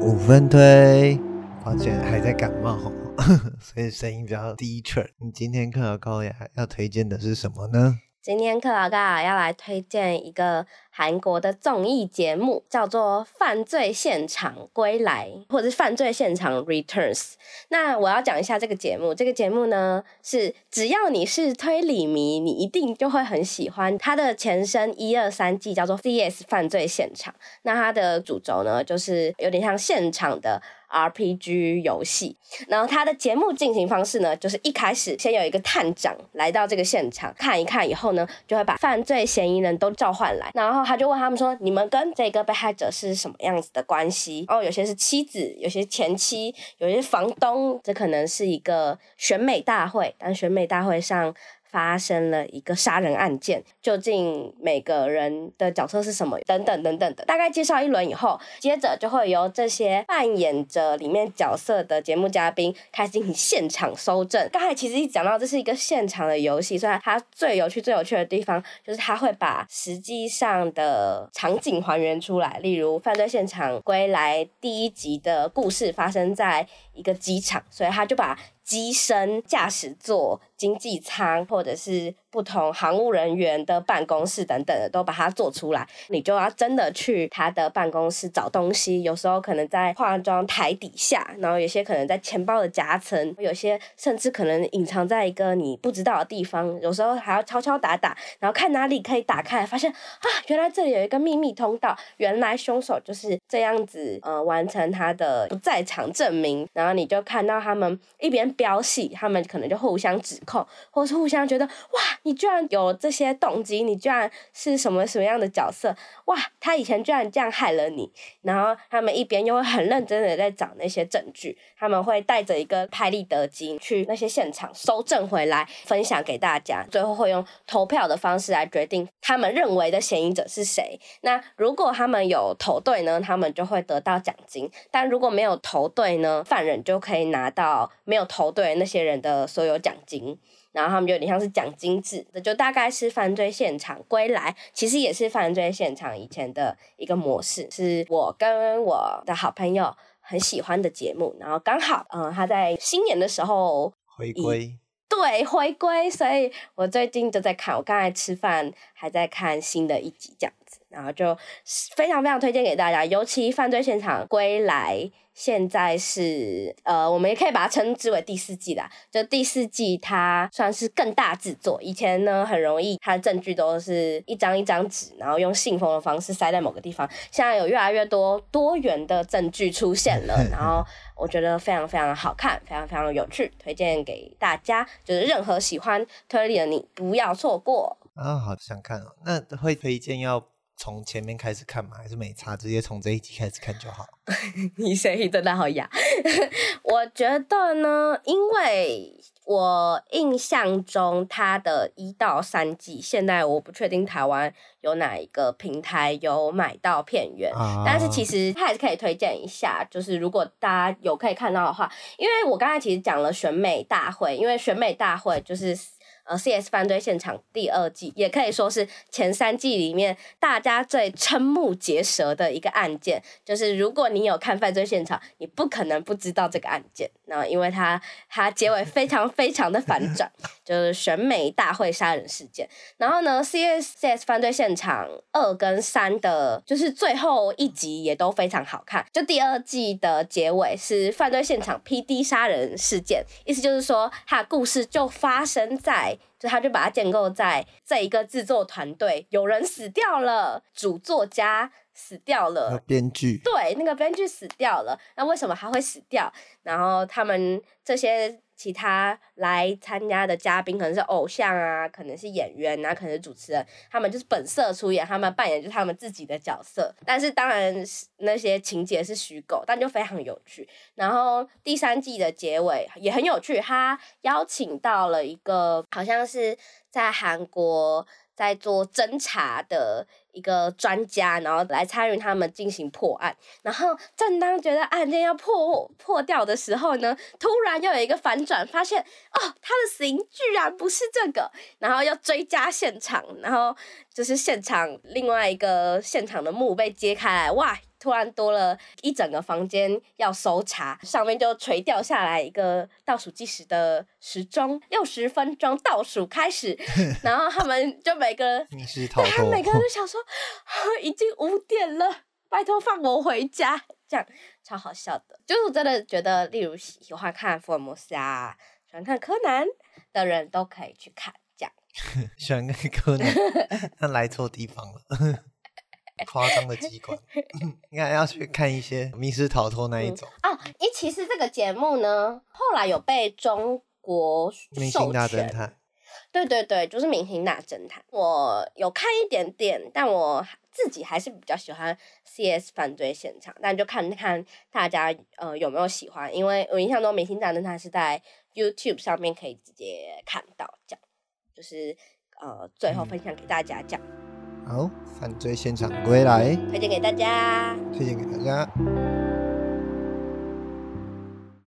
五分推，抱歉还在感冒，所以声音比较低沉。你今天克劳高雅要推荐的是什么呢？今天克劳高雅要来推荐一个韩国的综艺节目，叫做《犯罪现场归来》或者是《犯罪现场 Returns》。那我要讲一下这个节目。这个节目呢，是只要你是推理迷，你一定就会很喜欢。它的前身一二三季叫做《CS 犯罪现场》，那它的主轴呢，就是有点像现场的。RPG 游戏，然后它的节目进行方式呢，就是一开始先有一个探长来到这个现场看一看，以后呢，就会把犯罪嫌疑人都召唤来，然后他就问他们说：“你们跟这个被害者是什么样子的关系？”哦，有些是妻子，有些前妻，有些房东，这可能是一个选美大会，但选美大会上。发生了一个杀人案件，究竟每个人的角色是什么？等等等等的，大概介绍一轮以后，接着就会由这些扮演着里面角色的节目嘉宾开始进行现场搜证。刚才其实一讲到这是一个现场的游戏，所以它最有趣、最有趣的地方就是它会把实际上的场景还原出来。例如《犯罪现场归来》第一集的故事发生在一个机场，所以他就把机身、驾驶座、经济舱，或者是不同航务人员的办公室等等的，都把它做出来。你就要真的去他的办公室找东西，有时候可能在化妆台底下，然后有些可能在钱包的夹层，有些甚至可能隐藏在一个你不知道的地方。有时候还要敲敲打打，然后看哪里可以打开，发现啊，原来这里有一个秘密通道，原来凶手就是这样子，呃，完成他的不在场证明。然后你就看到他们一边。飙戏，他们可能就互相指控，或是互相觉得哇，你居然有这些动机，你居然是什么什么样的角色？哇，他以前居然这样害了你。然后他们一边又会很认真的在找那些证据，他们会带着一个拍立得机去那些现场搜证回来，分享给大家。最后会用投票的方式来决定他们认为的嫌疑者是谁。那如果他们有投对呢，他们就会得到奖金；但如果没有投对呢，犯人就可以拿到没有。投对那些人的所有奖金，然后他们就有点像是讲精致，这就大概是犯罪现场归来，其实也是犯罪现场以前的一个模式，是我跟我的好朋友很喜欢的节目，然后刚好，嗯，他在新年的时候回归，对，回归，所以我最近就在看，我刚才吃饭还在看新的一集这样子，然后就非常非常推荐给大家，尤其犯罪现场归来。现在是呃，我们也可以把它称之为第四季啦。就第四季，它算是更大制作。以前呢，很容易，它的证据都是一张一张纸，然后用信封的方式塞在某个地方。现在有越来越多多元的证据出现了，然后我觉得非常非常好看，非常非常有趣，推荐给大家。就是任何喜欢推理的你，不要错过。啊，好想看哦。那会推荐要。从前面开始看嘛？还是没差，直接从这一集开始看就好？你声音真的好哑。我觉得呢，因为我印象中它的一到三季，现在我不确定台湾有哪一个平台有买到片源，啊、但是其实它还是可以推荐一下。就是如果大家有可以看到的话，因为我刚才其实讲了选美大会，因为选美大会就是。呃，CS 犯罪现场第二季也可以说是前三季里面大家最瞠目结舌的一个案件。就是如果你有看犯罪现场，你不可能不知道这个案件。然后，因为它它结尾非常非常的反转，就是选美大会杀人事件。然后呢，CS CS 犯罪现场二跟三的，就是最后一集也都非常好看。就第二季的结尾是犯罪现场 PD 杀人事件，意思就是说，它的故事就发生在。就他就把它建构在这一个制作团队，有人死掉了，主作家死掉了，编剧对，那个编剧死掉了，那为什么他会死掉？然后他们这些。其他来参加的嘉宾可能是偶像啊，可能是演员啊，可能是主持人，他们就是本色出演，他们扮演就是他们自己的角色。但是当然那些情节是虚构，但就非常有趣。然后第三季的结尾也很有趣，他邀请到了一个好像是在韩国在做侦查的。一个专家，然后来参与他们进行破案。然后正当觉得案件要破破掉的时候呢，突然又有一个反转，发现哦，他的死因居然不是这个。然后要追加现场，然后就是现场另外一个现场的幕被揭开来，哇！突然多了一整个房间要搜查，上面就垂掉下来一个倒数计时的时钟，六十分钟倒数开始，然后他们就每个人，他每个人都想说，已经五点了，拜托放我回家，这样超好笑的。就是我真的觉得，例如喜欢看福尔摩斯啊，喜欢看柯南的人都可以去看，这样。喜欢看柯南，他来错地方了。夸张的机关，应该要去看一些密室逃脱那一种、嗯、哦。因其实这个节目呢，后来有被中国明星大侦探，对对对，就是明星大侦探。我有看一点点，但我自己还是比较喜欢 CS 犯罪现场。但就看看大家呃有没有喜欢，因为我印象中明星大侦探是在 YouTube 上面可以直接看到，这样就是呃最后分享给大家讲。好，犯罪现场归来，推荐给大家，推荐给大家。